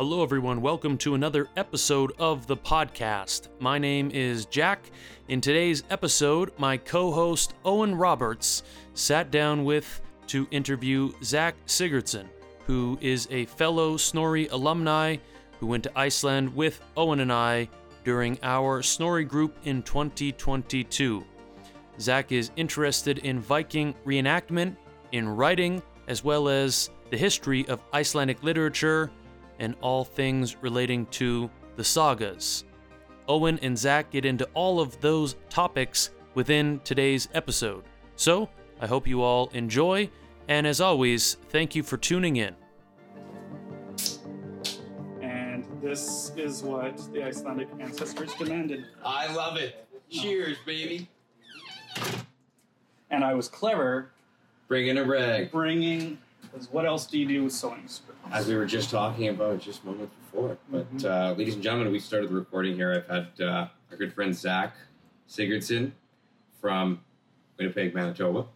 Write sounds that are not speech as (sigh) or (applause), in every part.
Hello, everyone. Welcome to another episode of the podcast. My name is Jack. In today's episode, my co host Owen Roberts sat down with to interview Zach Sigurdson, who is a fellow Snorri alumni who went to Iceland with Owen and I during our Snorri group in 2022. Zach is interested in Viking reenactment, in writing, as well as the history of Icelandic literature and all things relating to the sagas. Owen and Zach get into all of those topics within today's episode. So, I hope you all enjoy, and as always, thank you for tuning in. And this is what the Icelandic ancestors demanded. I love it. Cheers, baby. And I was clever Bringing a rag. bringing, because what else do you do with sewing strips? As we were just talking about just moments before. But, Mhm. uh, ladies and gentlemen, we started the recording here. I've had uh, our good friend Zach Sigurdson from Winnipeg, Manitoba.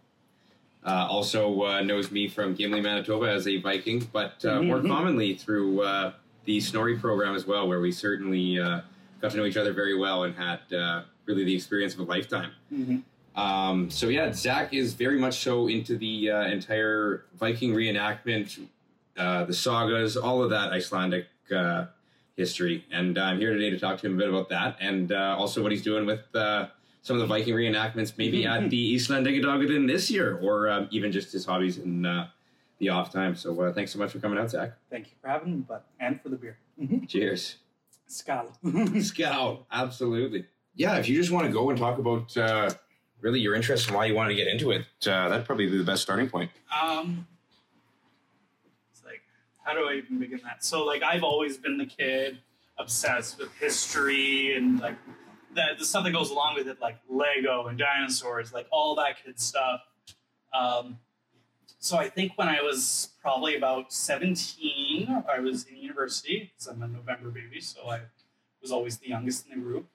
Uh, also uh, knows me from Gimli, Manitoba as a Viking, but uh, more Mhm. commonly through uh, the Snorri program as well, where we certainly uh, got to know each other very well and had uh, really the experience of a lifetime. Mhm. Um, so yeah, Zach is very much so into the uh, entire Viking reenactment, uh, the sagas, all of that Icelandic uh, history, and I'm here today to talk to him a bit about that, and uh, also what he's doing with uh, some of the Viking reenactments, maybe at the (laughs) Icelandic Dagaden this year, or um, even just his hobbies in uh, the off time. So uh, thanks so much for coming out, Zach. Thank you for having me, but and for the beer. Cheers. Skal. (laughs) Scout, absolutely. Yeah, if you just want to go and talk about uh, really your interest and why you wanted to get into it, uh, that'd probably be the best starting point. um, it's like, how do I even begin that? So, like, I've always been the kid obsessed with history and like that the stuff that goes along with it, like Lego and dinosaurs, like all that kid stuff. Um, so I think when I was probably about 17, I was in university because I'm a November baby, so I was always the youngest in the group.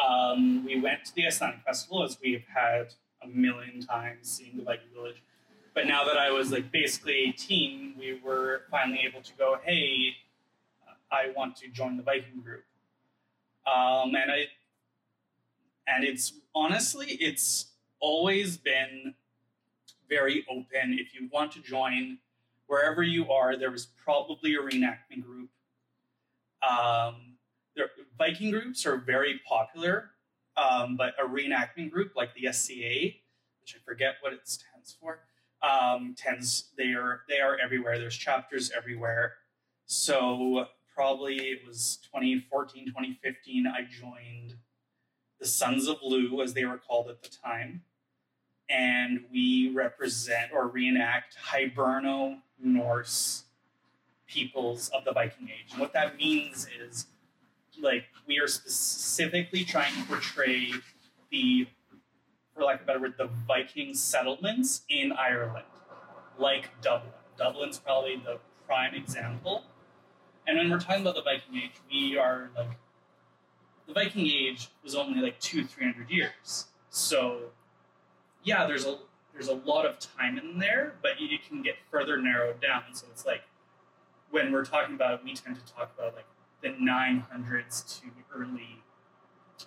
Um, we went to the Icelandic Festival as we have had a million times seeing the Viking Village. But now that I was like basically 18, we were finally able to go, hey, I want to join the Viking group. Um, and I, and it's honestly, it's always been very open. If you want to join, wherever you are, there was probably a reenactment group. Um, there, Viking groups are very popular, um, but a reenactment group like the SCA, which I forget what it stands for, um, tends they are they are everywhere. There's chapters everywhere. So probably it was 2014, 2015. I joined the Sons of Lu, as they were called at the time, and we represent or reenact Hiberno Norse peoples of the Viking Age. And what that means is like we are specifically trying to portray the for lack of a better word the viking settlements in ireland like dublin. Dublin's probably the prime example. And when we're talking about the viking age we are like the viking age was only like two three hundred years. So yeah there's a there's a lot of time in there but you can get further narrowed down. So it's like when we're talking about it, we tend to talk about like the 900s to early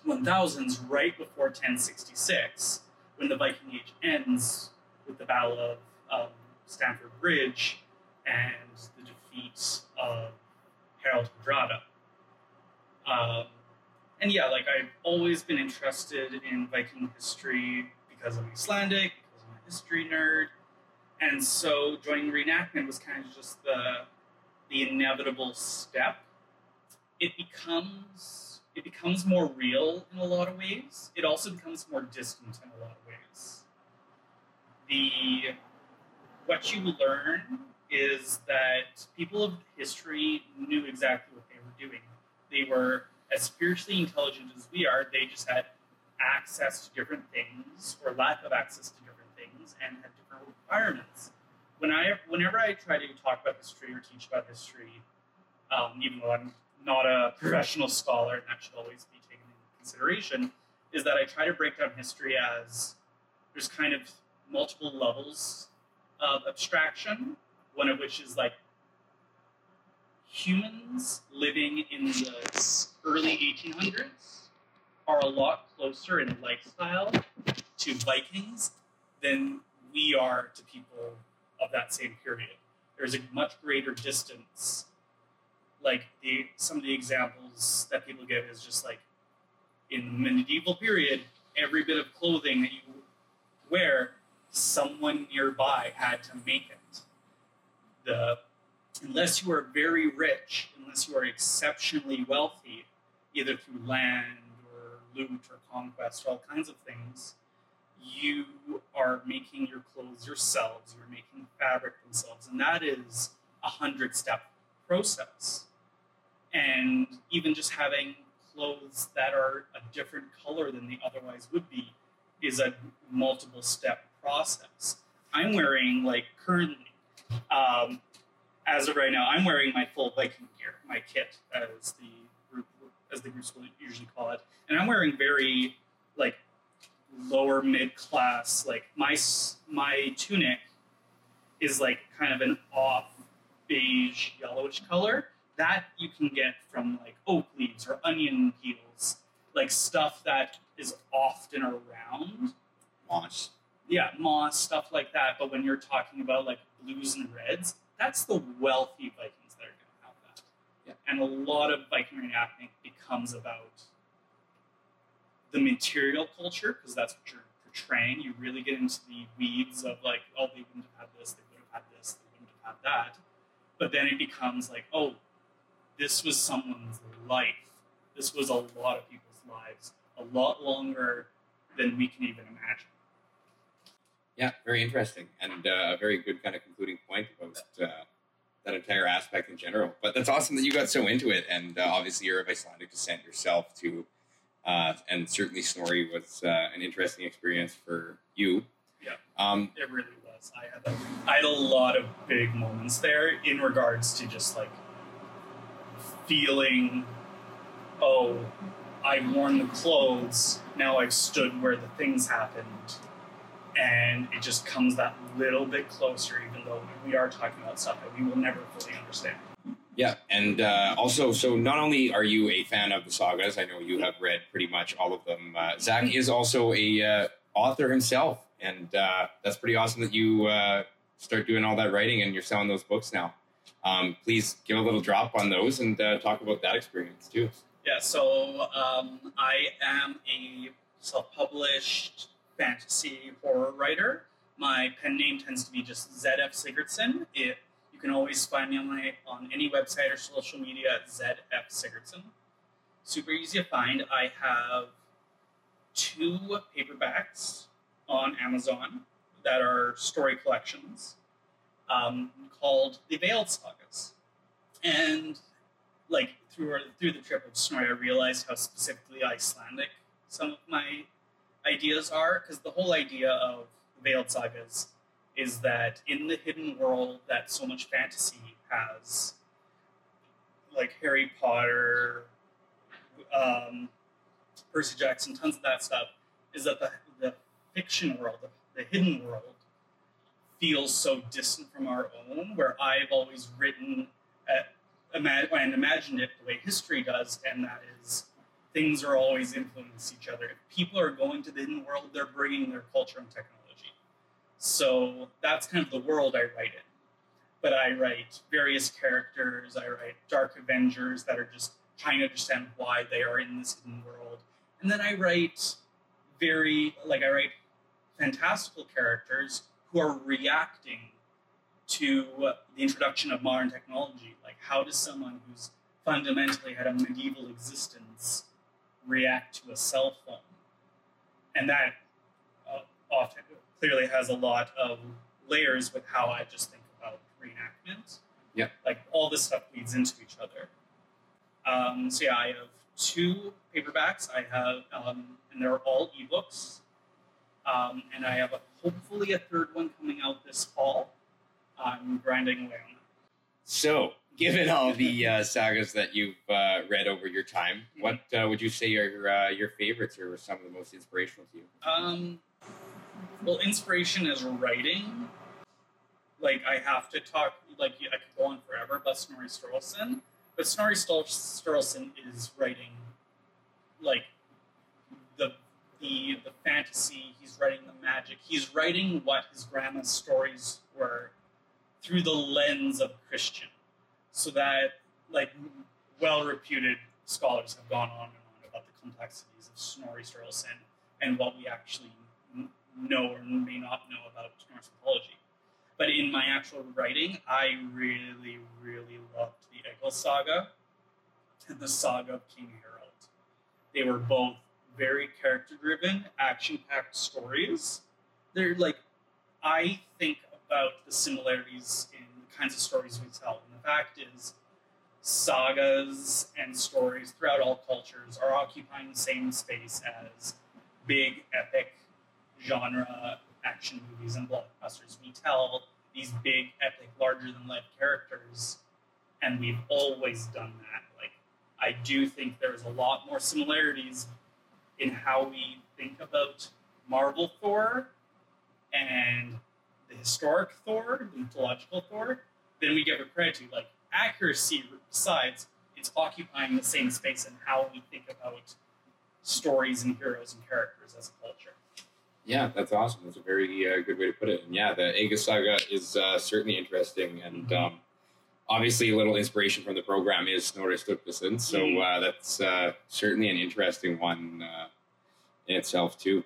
1000s, right before 1066, when the Viking Age ends with the Battle of um, Stamford Bridge and the defeat of Harold Hardrada. Um, and yeah, like I've always been interested in Viking history because I'm Icelandic, because I'm a history nerd, and so joining reenactment was kind of just the the inevitable step it becomes it becomes more real in a lot of ways. It also becomes more distant in a lot of ways. The what you learn is that people of history knew exactly what they were doing. They were as spiritually intelligent as we are. They just had access to different things or lack of access to different things and had different requirements. When I whenever I try to talk about history or teach about history, um, even though I'm not a professional scholar, and that should always be taken into consideration, is that I try to break down history as there's kind of multiple levels of abstraction, one of which is like humans living in the early 1800s are a lot closer in lifestyle to Vikings than we are to people of that same period. There's a much greater distance. Like the some of the examples that people give is just like in the medieval period, every bit of clothing that you wear, someone nearby had to make it. The unless you are very rich, unless you are exceptionally wealthy, either through land or loot or conquest, all kinds of things, you are making your clothes yourselves, you're making fabric themselves, and that is a hundred step process. And even just having clothes that are a different color than they otherwise would be is a multiple step process. I'm wearing like currently, um, as of right now, I'm wearing my full Viking gear, my kit, as the group as the groups will usually call it, and I'm wearing very like lower mid class. Like my my tunic is like kind of an off beige yellowish color that you can get from like oak leaves or onion peels, like stuff that is often around Moss. yeah, moss, stuff like that. But when you're talking about like blues and reds, that's the wealthy Vikings that are going to have that. Yeah. And a lot of Viking reenactment becomes about the material culture because that's what you're portraying. You really get into the weeds of like, oh, they wouldn't have had this, they would have had this, they wouldn't have had that. But then it becomes like, oh, this was someone's life. This was a lot of people's lives, a lot longer than we can even imagine. Yeah, very interesting, and uh, a very good kind of concluding point about uh, that entire aspect in general. But that's awesome that you got so into it, and uh, obviously you're of Icelandic descent yourself too, uh, and certainly Snorri was uh, an interesting experience for you. Yeah. Um, It really was. I had a, I had a lot of big moments there in regards to just like feeling, oh, I've worn the clothes. Now I've stood where the things happened, and it just comes that little bit closer. Even though we are talking about stuff that we will never fully understand. Yeah, and uh, also, so not only are you a fan of the sagas, I know you have read pretty much all of them. Uh, Zach is also a uh, author himself, and uh, that's pretty awesome that you uh, start doing all that writing and you're selling those books now. Um, please give a little drop on those and uh, talk about that experience too. Yeah, so um, I am a self-published fantasy horror writer. My pen name tends to be just ZF Sigurdson. It, you can always find me on my on any website or social media at ZF Sigurdson. Super easy to find. I have two paperbacks on Amazon that are story collections um, called The Veiled Sagas. And like through through the trip of Snorri, I realized how specifically Icelandic some of my ideas are. Because the whole idea of the Veiled Sagas is that in the hidden world that so much fantasy has, like Harry Potter, um, Percy Jackson, tons of that stuff, is that the the fiction world, the, the hidden world, feels so distant from our own. Where I've always written at ima- and imagined it the way history does, and that is things are always influence each other. If people are going to the hidden world, they're bringing their culture and technology. So that's kind of the world I write in. But I write various characters. I write dark Avengers that are just trying to understand why they are in this hidden world, and then I write very like I write fantastical characters who are reacting to the introduction of modern technology. Like, how does someone who's fundamentally had a medieval existence react to a cell phone? And that uh, often clearly has a lot of layers with how I just think about reenactment. Yeah. Like, all this stuff leads into each other. Um, so, yeah, I have two paperbacks. I have, um, and they're all ebooks. Um, and I have a, hopefully a third one coming out this fall. I'm grinding away on that. So, given all the (laughs) uh, sagas that you've uh, read over your time, what uh, would you say are uh, your favorites or some of the most inspirational to you? Um, well, inspiration is writing. Like I have to talk. like I could go on forever about Snorri Sturluson, but Snorri Sturluson is writing like the the fantasy. He's writing the magic. He's writing what his grandma's stories were through the lens of Christian, so that like well reputed scholars have gone on and on about the complexities of Snorri Sturluson and what we actually know or may not know about Norse mythology. But in my actual writing, I really, really loved the Egil saga and the saga of King Harald. They were both very character driven, action packed stories. They're like, I think about the similarities in the kinds of stories we tell. And the fact is, sagas and stories throughout all cultures are occupying the same space as big, epic genre action movies and blockbusters. We tell these big, epic, larger than life characters, and we've always done that. Like, I do think there's a lot more similarities in how we think about Marvel Thor and the historic Thor, the mythological Thor, then we give it credit to. Like, accuracy besides, it's occupying the same space in how we think about stories and heroes and characters as a culture. Yeah, that's awesome. That's a very uh, good way to put it. And yeah, the Egil saga is uh, certainly interesting, and Mhm. um, obviously a little inspiration from the program is Snorri Sturluson. So Mhm. uh, that's uh, certainly an interesting one uh, in itself too.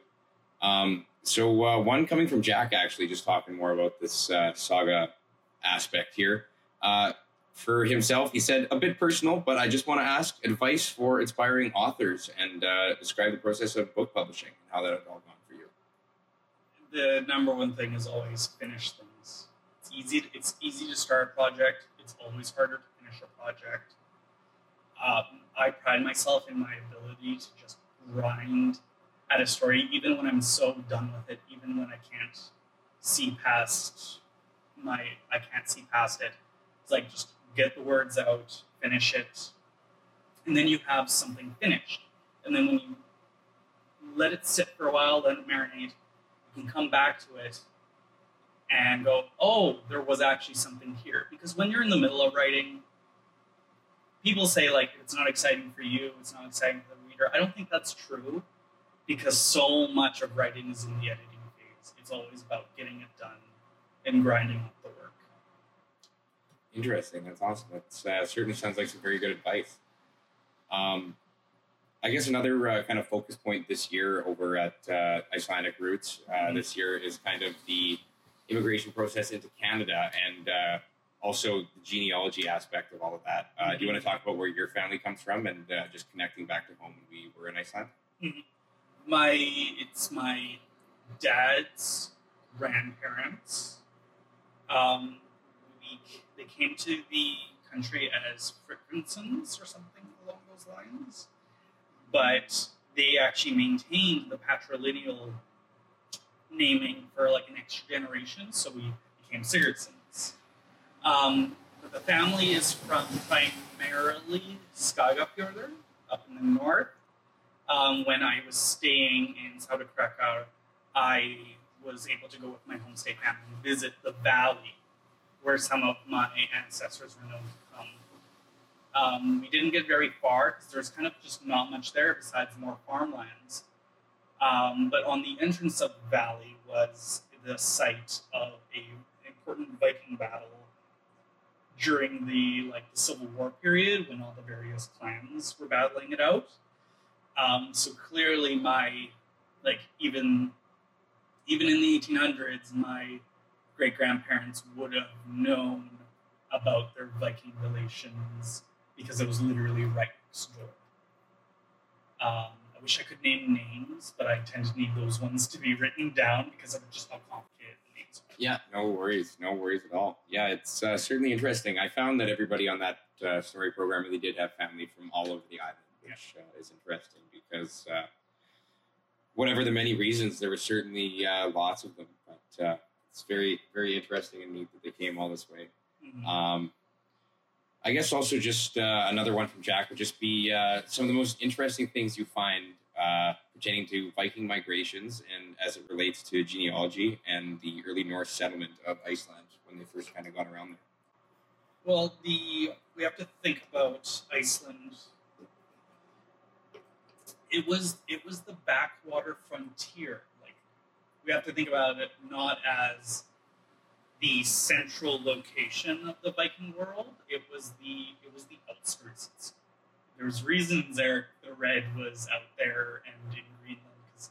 Um, so uh, one coming from Jack, actually, just talking more about this uh, saga aspect here. Uh, for himself, he said a bit personal, but I just want to ask advice for inspiring authors and uh, describe the process of book publishing and how that had all gone for you. the number one thing is always finish things. It's easy. To, it's easy to start a project. It's always harder to finish a project. Um, I pride myself in my ability to just grind at a story, even when I'm so done with it, even when I can't see past my, I can't see past it. It's like just get the words out, finish it, and then you have something finished. And then when you let it sit for a while, let it marinate, you can come back to it and go, oh, there was actually something here. Because when you're in the middle of writing, people say, like, it's not exciting for you, it's not exciting for the reader. I don't think that's true because so much of writing is in the editing phase. It's always about getting it done and grinding up the work. Interesting. That's awesome. That uh, certainly sounds like some very good advice. Um, I guess another uh, kind of focus point this year over at uh, Icelandic Roots uh, Mhm. this year is kind of the immigration process into Canada and uh, also the genealogy aspect of all of that. Uh, Do you want to talk about where your family comes from and uh, just connecting back to home when we were in Iceland? My it's my dad's grandparents. Um, we, they came to the country as Frickensons or something along those lines, but they actually maintained the patrilineal naming for like an extra generation, so we became Sigurdsons. Um, but the family is from primarily Skagafjordur, up in the north. Um, when I was staying in South Krakow, I was able to go with my home state family and visit the valley where some of my ancestors were known to come. Um, we didn't get very far because there's kind of just not much there besides more farmlands. Um, but on the entrance of the valley was the site of a important Viking battle during the like the Civil War period when all the various clans were battling it out. Um, so clearly, my like even even in the 1800s, my great grandparents would have known about their Viking relations because it was literally right next door. Um, I wish I could name names, but I tend to need those ones to be written down because of just complicated the names are. Yeah, no worries, no worries at all. Yeah, it's uh, certainly interesting. I found that everybody on that uh, Snorri program really did have family from all over the island, which uh, is interesting because uh, whatever the many reasons, there were certainly uh, lots of them. But uh, it's very, very interesting and neat that they came all this way. Mhm. Um, I guess also just uh, another one from Jack would just be uh, some of the most interesting things you find uh, pertaining to Viking migrations and as it relates to genealogy and the early Norse settlement of Iceland when they first kind of got around there. Well, the we have to think about Iceland. It was it was the backwater frontier. Like we have to think about it not as the central location of the Viking world. It was the it was the outskirts. There's reasons Eric the Red was out there and in Greenland because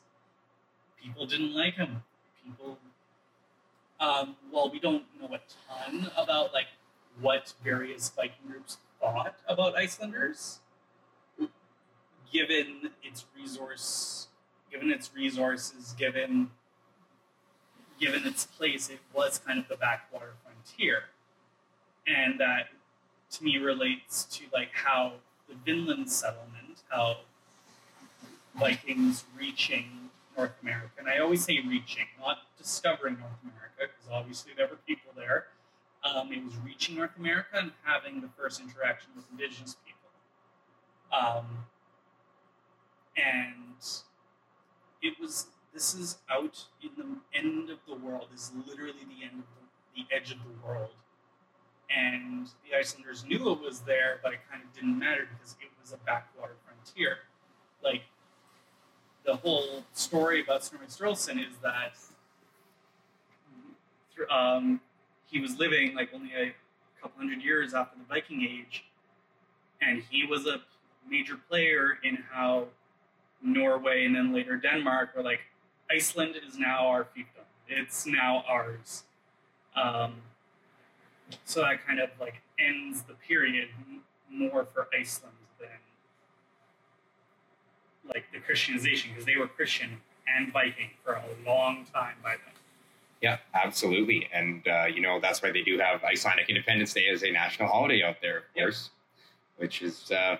people didn't like him. People, um, well, we don't know a ton about like what various Viking groups thought about Icelanders, given its resource, given its resources, given given its place, it was kind of the backwater frontier, and that to me relates to like how the Vinland settlement, how Vikings reaching North America, and I always say reaching, not discovering North America, because obviously there were people there. Um, it was reaching North America and having the first interaction with indigenous people. Um, and it was, this is out in the end of the world, this is literally the end of the, the edge of the world. And the Icelanders knew it was there, but it kind of didn't matter because it was a backwater frontier. Like, the whole story about Snorri Sturluson is that um, he was living like only a couple hundred years after the Viking Age, and he was a major player in how Norway and then later Denmark were like, Iceland is now our fiefdom. It's now ours. Um, so that kind of like ends the period more for Iceland than like the Christianization because they were Christian and Viking for a long time by then. Yeah, absolutely. And, uh, you know, that's why they do have Icelandic Independence Day as a national holiday out there, of Yep. course, which is, uh,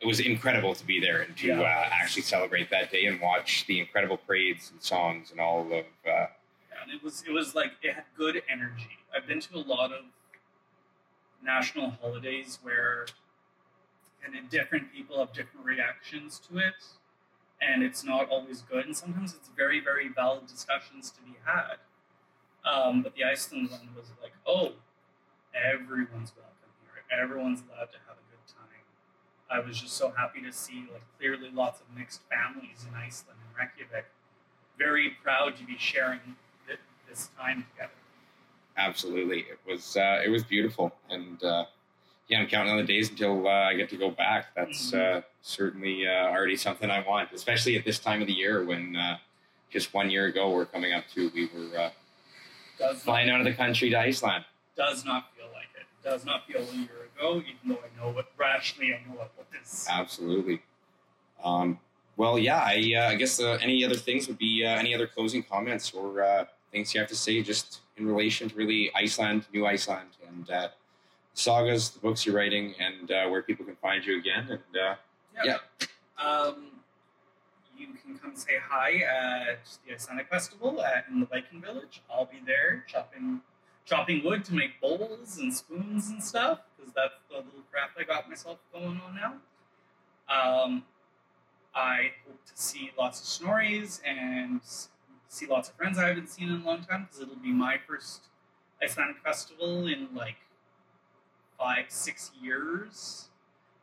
it was incredible to be there and to Yeah. uh, actually celebrate that day and watch the incredible parades and songs and all of, uh, and it was it was like it had good energy. I've been to a lot of national holidays where and different people have different reactions to it and it's not always good and sometimes it's very very valid discussions to be had. Um, but the iceland one was like oh everyone's welcome here. Everyone's allowed to have a good time. I was just so happy to see like clearly lots of mixed families in iceland and reykjavik. Very proud to be sharing thi- this time together absolutely. It was, uh, it was beautiful. And, uh, yeah, I'm counting on the days until uh, I get to go back. That's uh, certainly uh, already something I want, especially at this time of the year when uh, just one year ago we're coming up to we were uh, flying out of the country to Iceland. does not feel like it. Does not feel a year ago, even though I know what rationally I know what what is. Absolutely. Um, well, yeah, I, uh, I guess uh, any other things would be uh, any other closing comments or uh, things you have to say just in relation to really Iceland, New Iceland, and uh, sagas, the books you're writing, and uh, where people can find you again. And uh, yeah. Um, you can come say hi at the Icelandic Festival at, in the Viking Village. I'll be there chopping chopping wood to make bowls and spoons and stuff because that's the little craft I got myself going on now. Um, I hope to see lots of Snorris and see lots of friends I haven't seen in a long time because it'll be my first Icelandic festival in like five, six years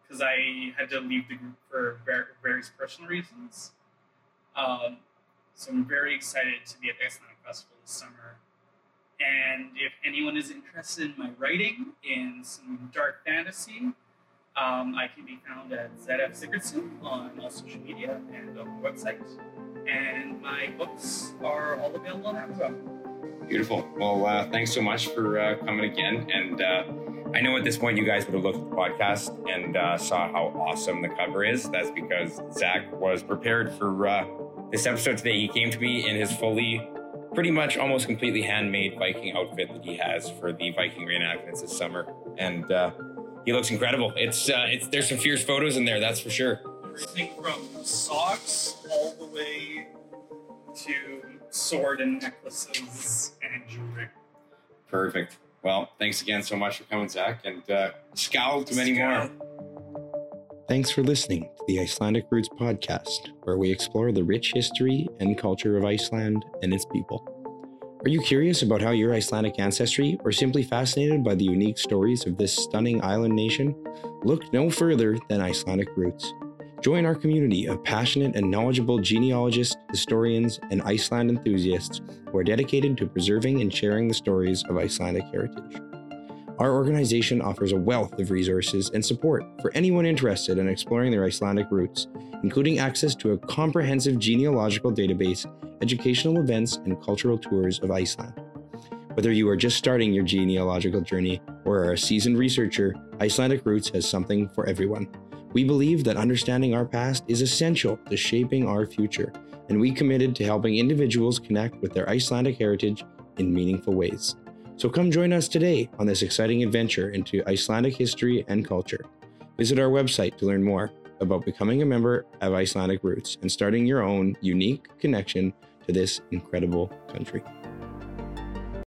because I had to leave the group for various personal reasons. Um, so I'm very excited to be at the Icelandic Festival this summer. And if anyone is interested in my writing in some dark fantasy, um, I can be found at ZF Sigurdson on all social media and on the website. And my books are all available on Amazon. Beautiful. Well, uh, thanks so much for uh, coming again. And uh, I know at this point you guys would have looked at the podcast and uh, saw how awesome the cover is. That's because Zach was prepared for uh, this episode today. He came to me in his fully, pretty much almost completely handmade Viking outfit that he has for the Viking reenactments this summer, and uh, he looks incredible. It's uh, it's there's some fierce photos in there, that's for sure. Everything from socks all the way to sword and necklaces and jewelry. Perfect. Well, thanks again so much for coming, Zach, and uh, scowl to many more. Thanks for listening to the Icelandic Roots podcast, where we explore the rich history and culture of Iceland and its people. Are you curious about how your Icelandic ancestry, or simply fascinated by the unique stories of this stunning island nation? Look no further than Icelandic Roots. Join our community of passionate and knowledgeable genealogists, historians, and Iceland enthusiasts who are dedicated to preserving and sharing the stories of Icelandic heritage. Our organization offers a wealth of resources and support for anyone interested in exploring their Icelandic roots, including access to a comprehensive genealogical database, educational events, and cultural tours of Iceland. Whether you are just starting your genealogical journey or are a seasoned researcher, Icelandic Roots has something for everyone. We believe that understanding our past is essential to shaping our future, and we committed to helping individuals connect with their Icelandic heritage in meaningful ways. So come join us today on this exciting adventure into Icelandic history and culture. Visit our website to learn more about becoming a member of Icelandic Roots and starting your own unique connection to this incredible country.